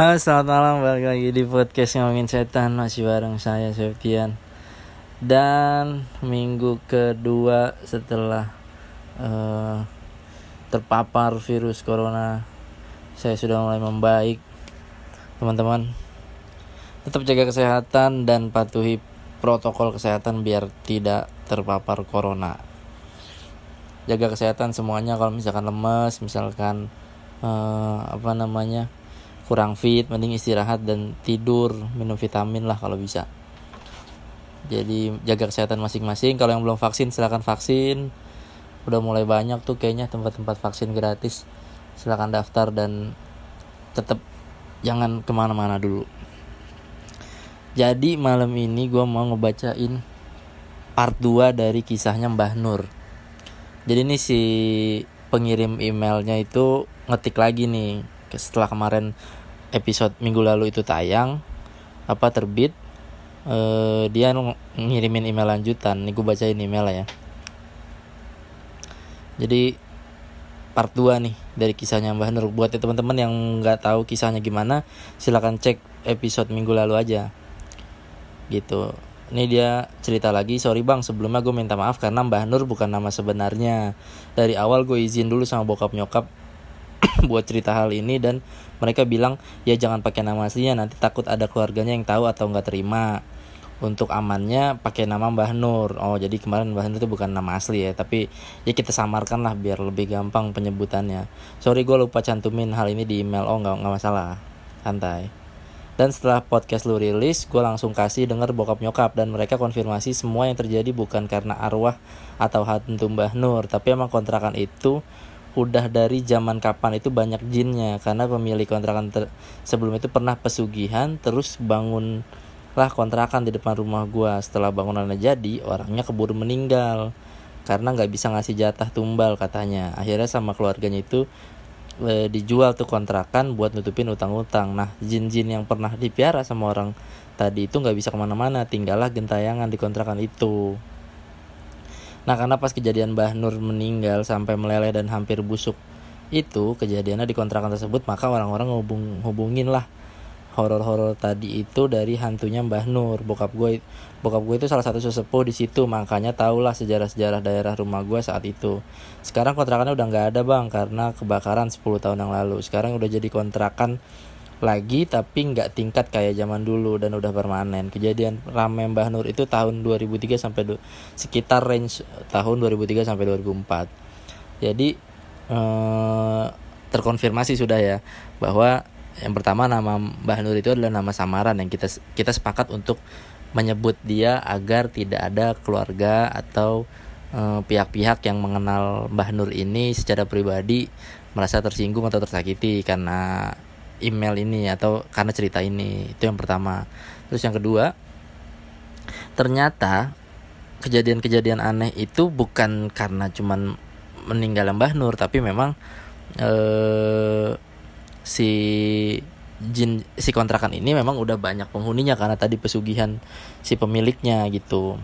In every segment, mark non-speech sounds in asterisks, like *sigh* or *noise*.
Halo selamat malam. Balik lagi di podcast ngomongin setan. Masih bareng saya Septian. Dan minggu kedua setelah uh, terpapar virus corona saya sudah mulai membaik. Teman-teman tetap jaga kesehatan dan patuhi protokol kesehatan biar tidak terpapar corona. Jaga kesehatan semuanya kalau misalkan lemes misalkan uh, apa namanya kurang fit mending istirahat dan tidur minum vitamin lah kalau bisa. Jadi jaga kesehatan masing-masing. Kalau yang belum vaksin silahkan vaksin. Udah mulai banyak tuh kayaknya tempat-tempat vaksin gratis. Silahkan daftar dan tetap jangan ke mana-mana dulu. Jadi malam ini gue mau ngebacain part 2 dari kisahnya Mbah Nur. Jadi ini si pengirim emailnya itu ngetik lagi nih setelah kemarin episode minggu lalu itu tayang apa terbit uh, dia ngirimin email lanjutan. Nih gue bacain email ya. Jadi part 2 nih dari kisahnya Mbah Nur. Buat teman-teman yang nggak tahu kisahnya gimana silahkan cek episode minggu lalu aja. Gitu. Ini dia cerita lagi. Sorry bang sebelumnya gue minta maaf karena Mbah Nur bukan nama sebenarnya. Dari awal gue izin dulu sama bokap nyokap *coughs* buat cerita hal ini dan mereka bilang ya jangan pakai nama aslinya nanti takut ada keluarganya yang tahu atau nggak terima. Untuk amannya pakai nama Mbah Nur. Oh jadi kemarin Mbah Nur itu bukan nama asli ya tapi ya kita samarkan lah biar lebih gampang penyebutannya. Sorry gue lupa cantumin hal ini di email. Oh nggak nggak masalah. Santai. Dan setelah podcast lu rilis, gue langsung kasih denger bokap nyokap dan mereka konfirmasi semua yang terjadi bukan karena arwah atau hantu Mbah Nur, tapi emang kontrakan itu udah dari zaman kapan itu banyak jinnya. Karena pemilik kontrakan sebelum itu pernah pesugihan terus bangun lah kontrakan di depan rumah gue setelah bangunannya jadi orangnya keburu meninggal. Karena nggak bisa ngasih jatah tumbal katanya. Akhirnya sama keluarganya itu e, dijual tuh kontrakan buat nutupin utang-utang. Nah jin-jin yang pernah dipiara sama orang tadi itu nggak bisa ke mana-mana. Tinggallah gentayangan di kontrakan itu nah karena pas kejadian Mbah Nur meninggal sampai meleleh dan hampir busuk itu kejadiannya di kontrakan tersebut maka orang-orang hubung hubungin lah horor-horor tadi itu dari hantunya Mbah Nur. Bokap gue bokap gue itu salah satu sesepuh di situ makanya tahulah sejarah-sejarah daerah rumah gue saat itu. Sekarang kontrakannya udah nggak ada bang karena kebakaran 10 tahun yang lalu. Sekarang udah jadi kontrakan lagi tapi nggak tingkat kayak zaman dulu dan udah permanen. Kejadian rame Mbah Nur itu tahun 2003 sampai sekitar range tahun 2003 sampai 2004 jadi eh, terkonfirmasi sudah ya bahwa yang pertama nama Mbah Nur itu adalah nama samaran yang kita kita sepakat untuk menyebut dia agar tidak ada keluarga atau eh, pihak-pihak yang mengenal Mbah Nur ini secara pribadi merasa tersinggung atau tersakiti karena email ini atau karena cerita ini itu yang pertama terus yang kedua ternyata kejadian-kejadian aneh itu bukan karena cuman meninggal Mbah Nur tapi memang uh, si jin si kontrakan ini memang udah banyak penghuninya karena tadi pesugihan si pemiliknya gitu.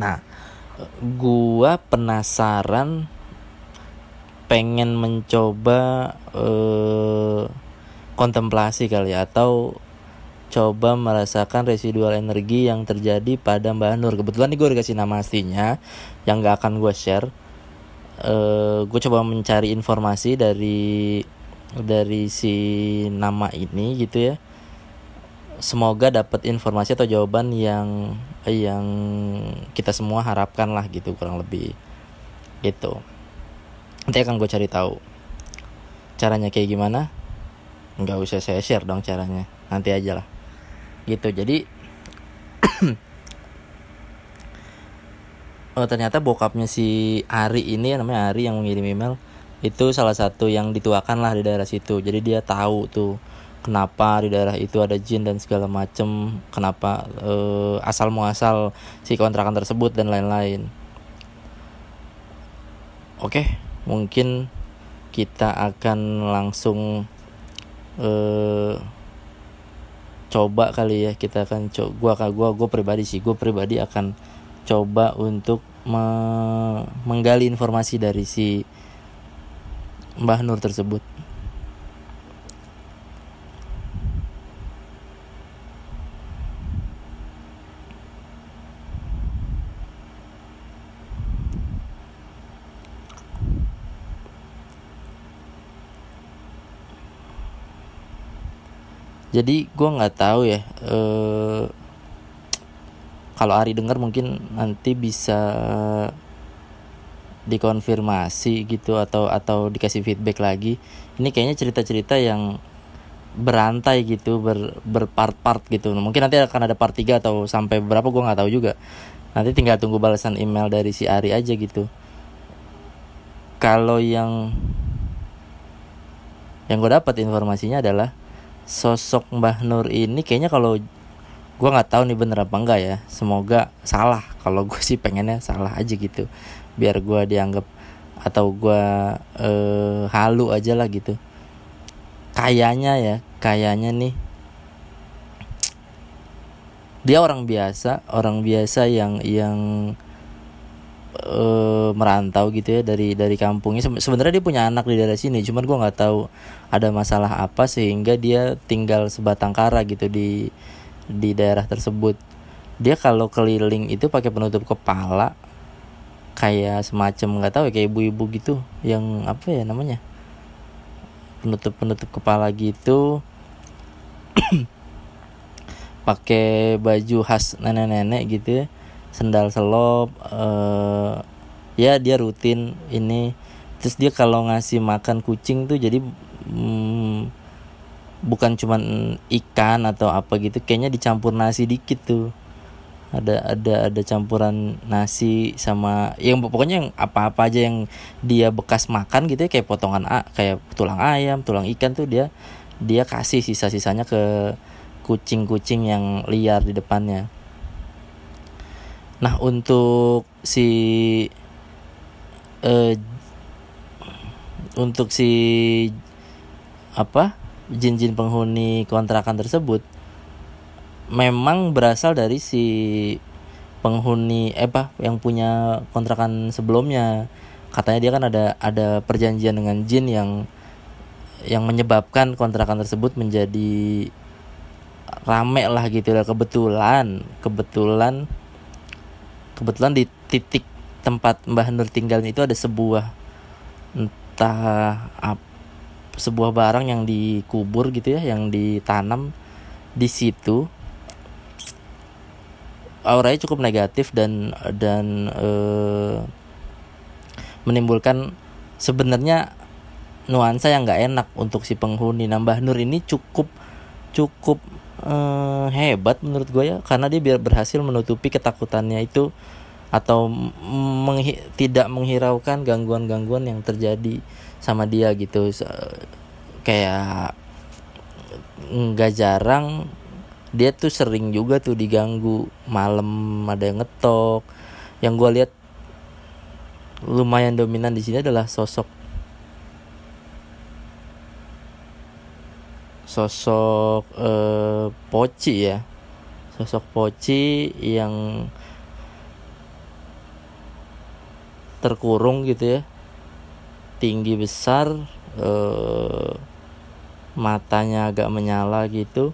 Nah, gua penasaran pengen mencoba eh, kontemplasi kali ya atau coba merasakan residual energi yang terjadi pada Mbak Nur. Kebetulan nih gue udah kasih nama aslinya yang gak akan gue share. Uh, eh, gue coba mencari informasi dari dari si nama ini gitu ya. Semoga dapat informasi atau jawaban yang yang kita semua harapkan lah gitu kurang lebih. Gitu nanti akan gue cari tahu caranya kayak gimana. Nggak usah saya share dong caranya. Nanti aja lah. Gitu. Jadi *clears throat* oh, ternyata bokapnya si Ari ini namanya Ari yang mengirim email itu salah satu yang dituakan lah di daerah situ. Jadi dia tahu tuh kenapa di daerah itu ada jin dan segala macem kenapa uh, asal muasal si kontrakan tersebut dan lain-lain. Oke mungkin kita akan langsung uh, coba kali ya kita akan coba gua gua gua pribadi sih gua pribadi akan coba untuk me menggali informasi dari si Mbah Nur tersebut. Jadi gue nggak tahu ya eh, kalau Ari dengar mungkin nanti bisa dikonfirmasi gitu atau atau dikasih feedback lagi. Ini kayaknya cerita-cerita yang berantai gitu ber berpart-part gitu. Mungkin nanti akan ada part 3 atau sampai berapa gue nggak tahu juga. Nanti tinggal tunggu balasan email dari si Ari aja gitu. Kalau yang yang gue dapat informasinya adalah sosok Mbah Nur ini kayaknya kalau gue nggak tahu nih bener apa enggak ya. Semoga salah. Kalau gue sih pengennya salah aja gitu. Biar gue dianggap atau gue eh, halu aja lah gitu. Kayaknya ya kayaknya nih dia orang biasa orang biasa yang yang uh, merantau gitu ya dari dari kampungnya. Sebenarnya dia punya anak di daerah sini cuman gue nggak tahu ada masalah apa sehingga dia tinggal sebatang kara gitu di di daerah tersebut. Dia kalau keliling itu pakai penutup kepala kayak semacam nggak tahu ya kayak ibu-ibu gitu yang apa ya namanya penutup penutup kepala gitu. *clears throat* Pakai baju khas nenek-nenek gitu ya sendal selop uh, ya dia rutin ini. Terus dia kalau ngasih makan kucing tuh jadi hmm, bukan cuman ikan atau apa gitu kayaknya dicampur nasi dikit tuh. Ada ada ada campuran nasi sama yang pokoknya yang apa-apa aja yang dia bekas makan gitu ya kayak potongan a kayak tulang ayam tulang ikan tuh dia dia kasih sisa-sisanya ke kucing-kucing yang liar di depannya Nah untuk si uh, untuk si apa jin-jin penghuni kontrakan tersebut memang berasal dari si penghuni eh apa yang punya kontrakan sebelumnya. Katanya dia kan ada ada perjanjian dengan jin yang yang menyebabkan kontrakan tersebut menjadi rame lah gitu lah kebetulan kebetulan kebetulan di titik tempat Mbah Nur tinggal itu ada sebuah entah apa sebuah barang yang dikubur gitu ya yang ditanam di situ. Auranya cukup negatif dan dan e, menimbulkan sebenarnya nuansa yang nggak enak untuk si penghuni. Nambah nur ini cukup cukup uh, hebat menurut gue ya karena dia biar berhasil menutupi ketakutannya itu atau menghi tidak menghiraukan gangguan-gangguan yang terjadi sama dia gitu. Kayak nggak jarang dia tuh sering juga tuh diganggu. Malam ada yang ngetok. Yang gue lihat lumayan dominan di sini adalah sosok. Sosok eh, Poci ya. Sosok Poci yang terkurung gitu ya. Tinggi besar eh, matanya agak menyala gitu.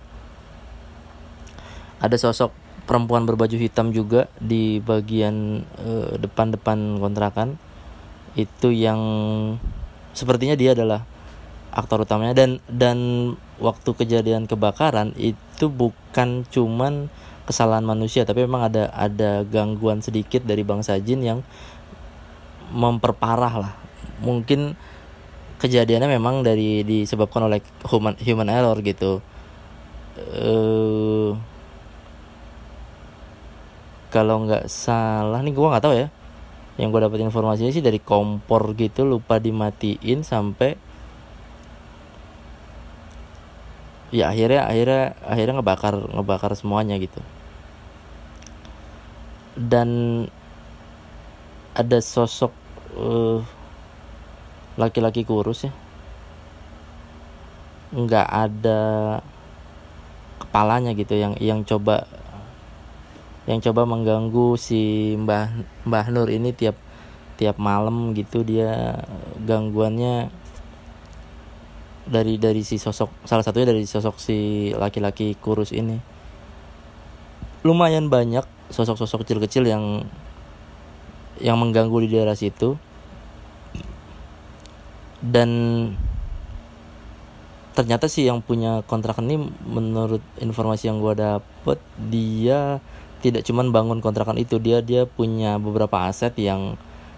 Ada sosok perempuan berbaju hitam juga di bagian eh, depan-depan kontrakan. Itu yang sepertinya dia adalah aktor utamanya. Dan dan waktu kejadian kebakaran itu bukan cuman kesalahan manusia tapi memang ada ada gangguan sedikit dari bangsa jin yang memperparah lah. Mungkin kejadiannya memang dari disebabkan oleh human human error gitu. Uh, kalau nggak salah nih gue nggak tahu ya. Yang gue dapat informasinya sih dari kompor gitu lupa dimatiin sampai ya akhirnya akhirnya akhirnya ngebakar ngebakar semuanya gitu. Dan ada sosok eh, laki-laki kurus ya. Nggak ada kepalanya gitu yang yang coba yang coba mengganggu si Mbah Mbah Nur ini tiap tiap malam gitu. Dia gangguannya dari dari si sosok salah satunya dari sosok si laki-laki kurus ini. Lumayan banyak sosok-sosok kecil-kecil yang yang mengganggu di daerah situ. Dan ternyata sih yang punya kontrakan ini menurut informasi yang gue dapet dia tidak cuman bangun kontrakan itu dia dia punya beberapa aset yang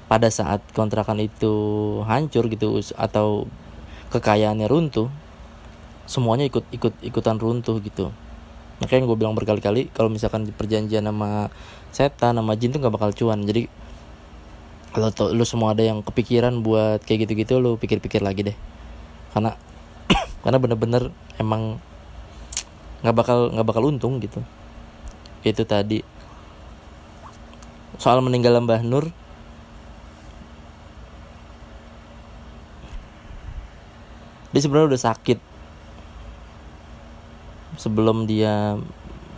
pada saat kontrakan itu hancur gitu atau kekayaannya runtuh semuanya ikut ikut ikutan runtuh gitu. Makanya gue bilang berkali-kali kalau misalkan perjanjian sama setan sama jin tuh gak bakal cuan. Jadi kalau lu semua ada yang kepikiran buat kayak gitu-gitu lu pikir-pikir lagi deh. Karena *clears throat* karena bener-bener emang nggak bakal nggak bakal untung gitu. Itu tadi. Soal meninggal Mbah Nur. Dia sebenarnya udah sakit. Sebelum dia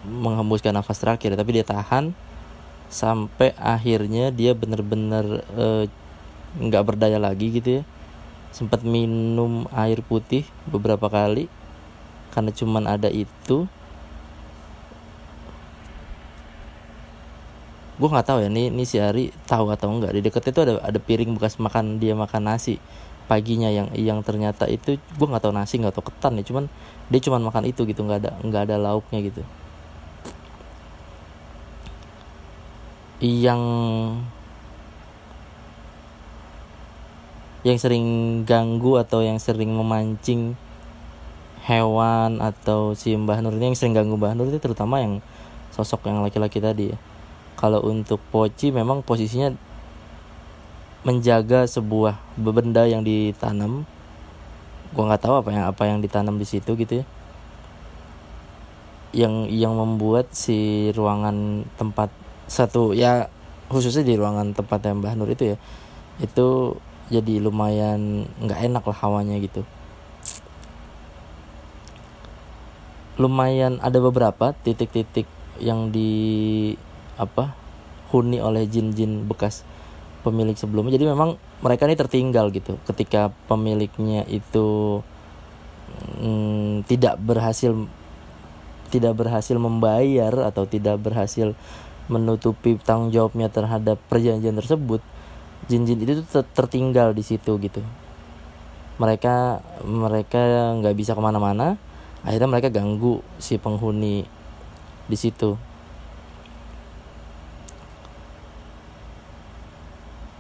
menghembuskan nafas terakhir tapi dia tahan sampai akhirnya dia bener-bener eh, nggak uh, berdaya lagi gitu ya. Sempat minum air putih beberapa kali. Karena cuman ada itu. Gue nggak tahu ya nih ini si Ari tahu atau enggak di dekat itu ada ada piring bekas makan dia makan nasi. Paginya yang yang ternyata itu gue nggak tahu nasi nggak tahu ketan ya. Cuman dia cuman makan itu gitu nggak ada nggak ada lauknya gitu yang yang sering ganggu atau yang sering memancing hewan atau si Mbah Nur ini yang sering ganggu Mbah Nur itu terutama yang sosok yang laki-laki tadi ya. Kalau untuk Poci memang posisinya menjaga sebuah benda yang ditanam. Gua nggak tahu apa yang apa yang ditanam di situ gitu ya. Yang yang membuat si ruangan tempat satu ya khususnya di ruangan tempat Mbah Nur itu ya itu jadi lumayan nggak enak lah hawanya gitu. Lumayan ada beberapa titik-titik yang di apa huni oleh jin-jin bekas pemilik sebelumnya. Jadi memang mereka ini tertinggal gitu ketika pemiliknya itu mm, tidak berhasil tidak berhasil membayar atau tidak berhasil menutupi tanggung jawabnya terhadap perjanjian tersebut jin-jin itu tuh tertinggal di situ gitu. Mereka mereka nggak bisa ke mana-mana akhirnya mereka ganggu si penghuni di situ.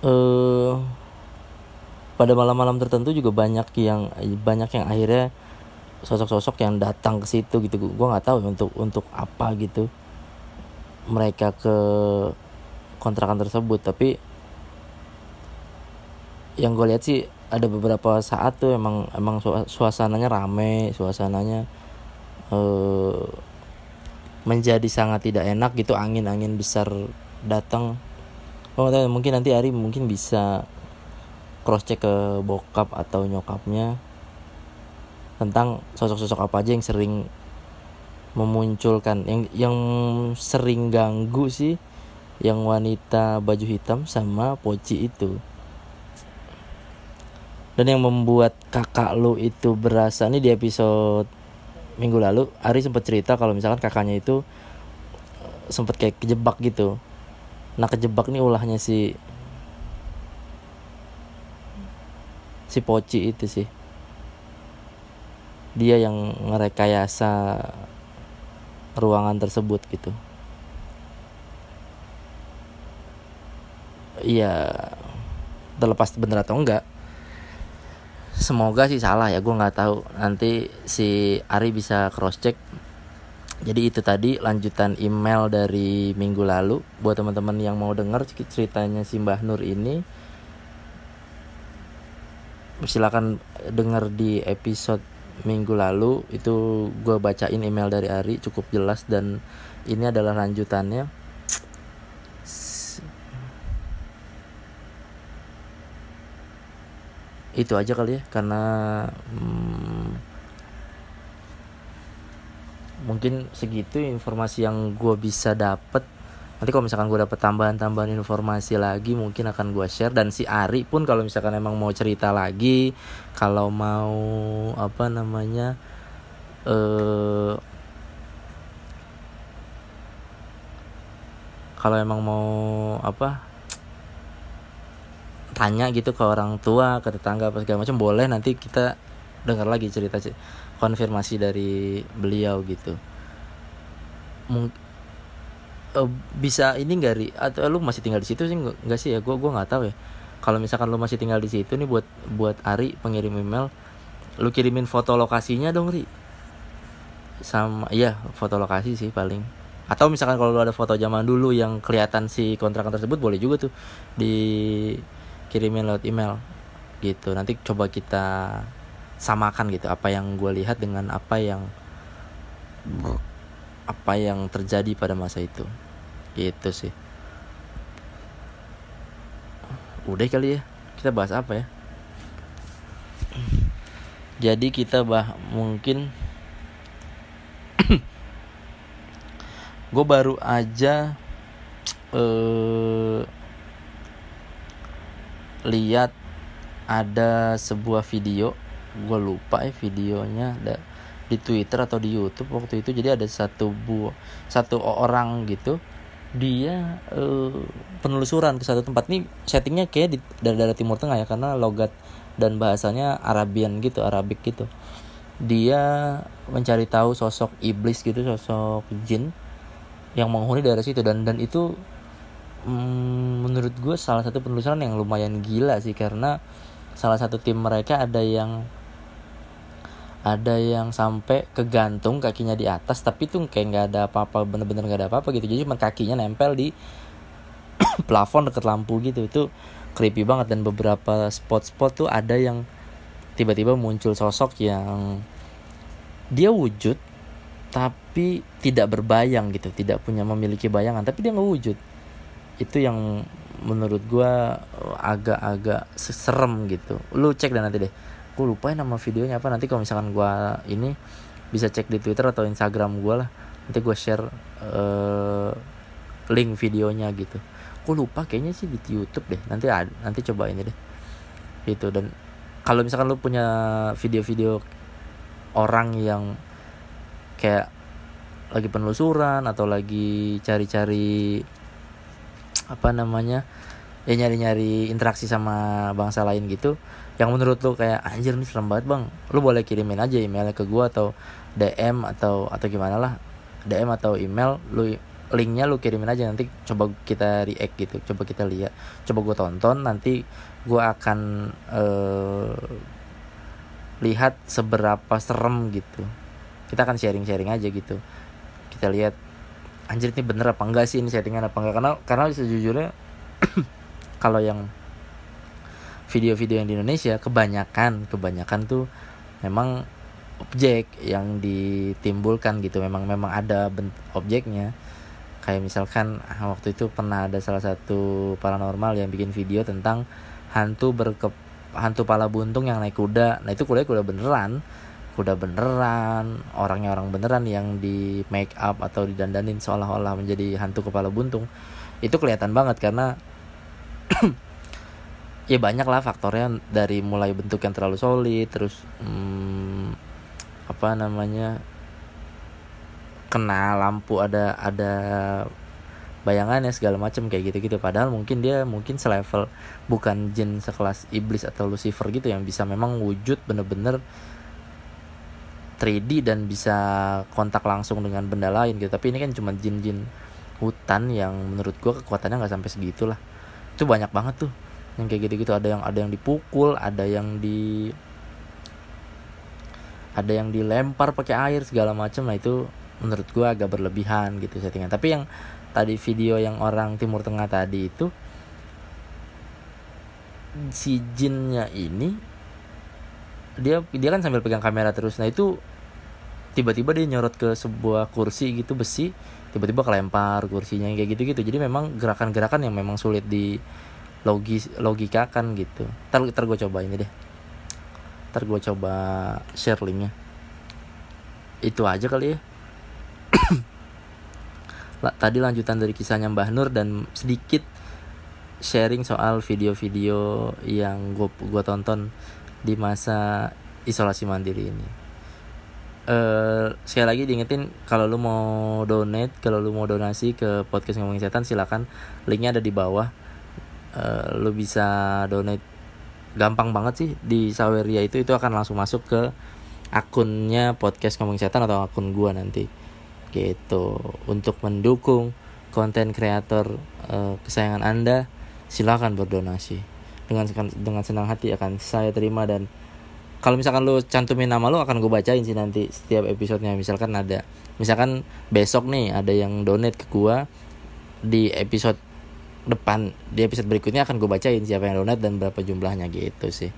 Eh pada malam-malam tertentu juga banyak yang banyak yang akhirnya sosok-sosok yang datang ke situ gitu. Gue nggak tahu untuk untuk apa gitu mereka ke kontrakan tersebut tapi yang gue lihat sih ada beberapa saat tuh emang emang suasananya rame suasananya uh, menjadi sangat tidak enak gitu angin angin besar datang. Oh mungkin nanti hari mungkin bisa cross check ke bokap atau nyokapnya tentang sosok-sosok apa aja yang sering memunculkan. Yang yang sering ganggu sih yang wanita baju hitam sama poci itu. Dan yang membuat kakak lu itu berasa nih di episode minggu lalu Ari sempat cerita kalau misalkan kakaknya itu eh, sempat kayak kejebak gitu. Nah kejebak nih ulahnya si si Poci itu sih. Dia yang ngerekayasa ruangan tersebut gitu. Iya terlepas bener atau enggak semoga sih salah ya gue nggak tahu. Nanti si Ari bisa cross check jadi itu tadi lanjutan email dari minggu lalu. Buat teman-teman yang mau dengar ceritanya si Mbah Nur ini silakan dengar di episode minggu lalu itu gue bacain email dari Ari cukup jelas dan ini adalah lanjutannya. Itu aja kali ya karena hmm, mungkin segitu informasi yang gue bisa dapet nanti kalau misalkan gue dapet tambahan-tambahan informasi lagi mungkin akan gue share. Dan si Ari pun kalau misalkan emang mau cerita lagi kalau mau apa namanya eh kalau emang mau apa tanya gitu ke orang tua ke tetangga apa segala macam boleh nanti kita dengar lagi cerita konfirmasi dari beliau gitu. Mung uh, bisa ini nggak ri? Atau lu masih tinggal di situ sih? Nggak sih ya? Gue gua nggak tahu ya. Kalau misalkan lu masih tinggal di situ nih buat buat Ari pengirim email lu kirimin foto lokasinya dong ri. Sama iya foto lokasi sih paling. Atau misalkan kalau ada foto zaman dulu yang kelihatan si kontrakan tersebut boleh juga tuh dikirimin lewat email. Gitu. Nanti coba kita samakan gitu apa yang gue lihat dengan apa yang apa yang terjadi pada masa itu. Gitu sih. Udah kali ya kita bahas apa ya? Jadi kita bah mungkin *coughs* gue baru aja uh, lihat ada sebuah video. Gue lupa ya videonya ada di Twitter atau di YouTube waktu itu jadi ada satu buah satu orang gitu dia uh, penelusuran ke satu tempat. Ini settingnya kayak di dari daerah Timur Tengah ya karena logat dan bahasanya Arabian gitu Arabik gitu. Dia mencari tahu sosok iblis gitu sosok jin yang menghuni daerah situ. Dan dan itu mm, menurut gue salah satu penelusuran yang lumayan gila sih karena salah satu tim mereka ada yang ada yang sampai kegantung kakinya di atas tapi tuh kayak nggak ada apa-apa bener-bener nggak ada apa-apa gitu. Jadi cuma kakinya nempel di *clears throat* plafon deket lampu gitu. Itu creepy banget. Dan beberapa spot-spot tuh ada yang tiba-tiba muncul sosok yang dia wujud tapi tidak berbayang gitu. Tidak punya memiliki bayangan tapi dia nggak wujud itu yang menurut gue agak-agak serem gitu. Lu cek dan nanti deh gue lupa nama videonya apa. Nanti kalau misalkan gue ini bisa cek di twitter atau instagram gue lah. Nanti gue share uh, link videonya gitu. Gue lupa kayaknya sih di youtube deh. Nanti nanti coba ini deh. Gitu. Dan kalau misalkan lu punya video-video orang yang kayak lagi penelusuran atau lagi cari-cari apa namanya ya nyari-nyari interaksi sama bangsa lain gitu yang menurut lu kayak anjir nih serem banget bang. Lu boleh kirimin aja emailnya ke gua atau DM atau atau gimana lah. DM atau email lu linknya lu kirimin aja. Nanti coba kita react gitu coba kita lihat coba gua tonton. Nanti gua akan uh, lihat seberapa serem gitu. Kita akan sharing-sharing aja gitu. Kita lihat anjir ini bener apa enggak sih? Ini settingan apa enggak? Karena karena sejujurnya *clears throat* kalau yang video-video yang di Indonesia kebanyakan kebanyakan tuh memang objek yang ditimbulkan gitu. Memang memang ada objeknya. Kayak misalkan waktu itu pernah ada salah satu paranormal yang bikin video tentang hantu berke hantu pala buntung yang naik kuda. Nah itu kuda kuda beneran. Kuda beneran orangnya orang beneran yang di make up atau didandanin seolah-olah menjadi hantu kepala buntung. Itu kelihatan banget karena *clears throat* *clears throat* ya banyak lah faktornya dari mulai bentuk yang terlalu solid terus hmm, apa namanya kena lampu ada ada bayangannya segala macam kayak gitu gitu padahal mungkin dia mungkin selevel bukan jin sekelas iblis atau Lucifer gitu yang bisa memang wujud bener-bener 3D dan bisa kontak langsung dengan benda lain gitu. Tapi ini kan cuma jin-jin hutan yang menurut gue kekuatannya nggak sampai segitulah. Itu banyak banget tuh yang kayak gitu-gitu. Ada yang ada yang dipukul ada yang di ada yang dilempar pakai air segala macam nah itu menurut gue agak berlebihan gitu settingan. Tapi yang tadi video yang orang timur tengah tadi itu si jinnya ini dia dia kan sambil pegang kamera terus. Nah itu tiba-tiba dia nyorot ke sebuah kursi gitu besi. Tiba-tiba kelempar kursinya kayak gitu-gitu. Jadi memang gerakan-gerakan yang memang sulit di logis logikakan gitu. Ntar, ntar gue coba ini deh. Ntar gue coba share linknya itu aja kali ya. *coughs* Tadi lanjutan dari kisahnya Mbah Nur dan sedikit sharing soal video-video yang gue gue tonton di masa isolasi mandiri ini. Uh, sekali lagi diingetin kalau lu mau donate, kalau lu mau donasi ke podcast ngomongin setan silakan. Linknya ada di bawah. Uh, lu bisa donate. Gampang banget sih. Di Saweria itu itu akan langsung masuk ke akunnya podcast ngomong setan atau akun gua nanti. Gitu. Untuk mendukung konten kreator uh, kesayangan anda silakan berdonasi. Dengan dengan senang hati akan saya terima dan kalau misalkan lu cantumin nama lu akan gue bacain sih nanti setiap episodenya. Misalkan ada misalkan besok nih ada yang donate ke gua di episode depan. Di episode berikutnya akan gue bacain siapa yang donat dan berapa jumlahnya gitu sih.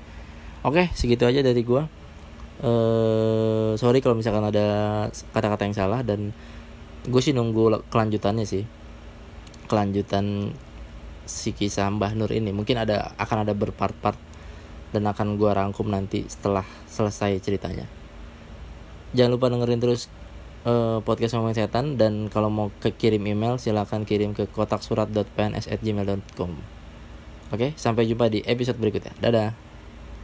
Oke segitu aja dari gue uh, sorry kalau misalkan ada kata-kata yang salah dan gue sih nunggu kelanjutannya sih. Kelanjutan si kisah Mbah Nur ini. Mungkin ada akan ada berpart-part dan akan gue rangkum nanti setelah selesai ceritanya. Jangan lupa dengerin terus uh, podcast ngomong setan dan kalau mau ke kirim email silahkan kirim ke kotak surat.pns@gmail.com. Oke, sampai jumpa di episode berikutnya. Dadah.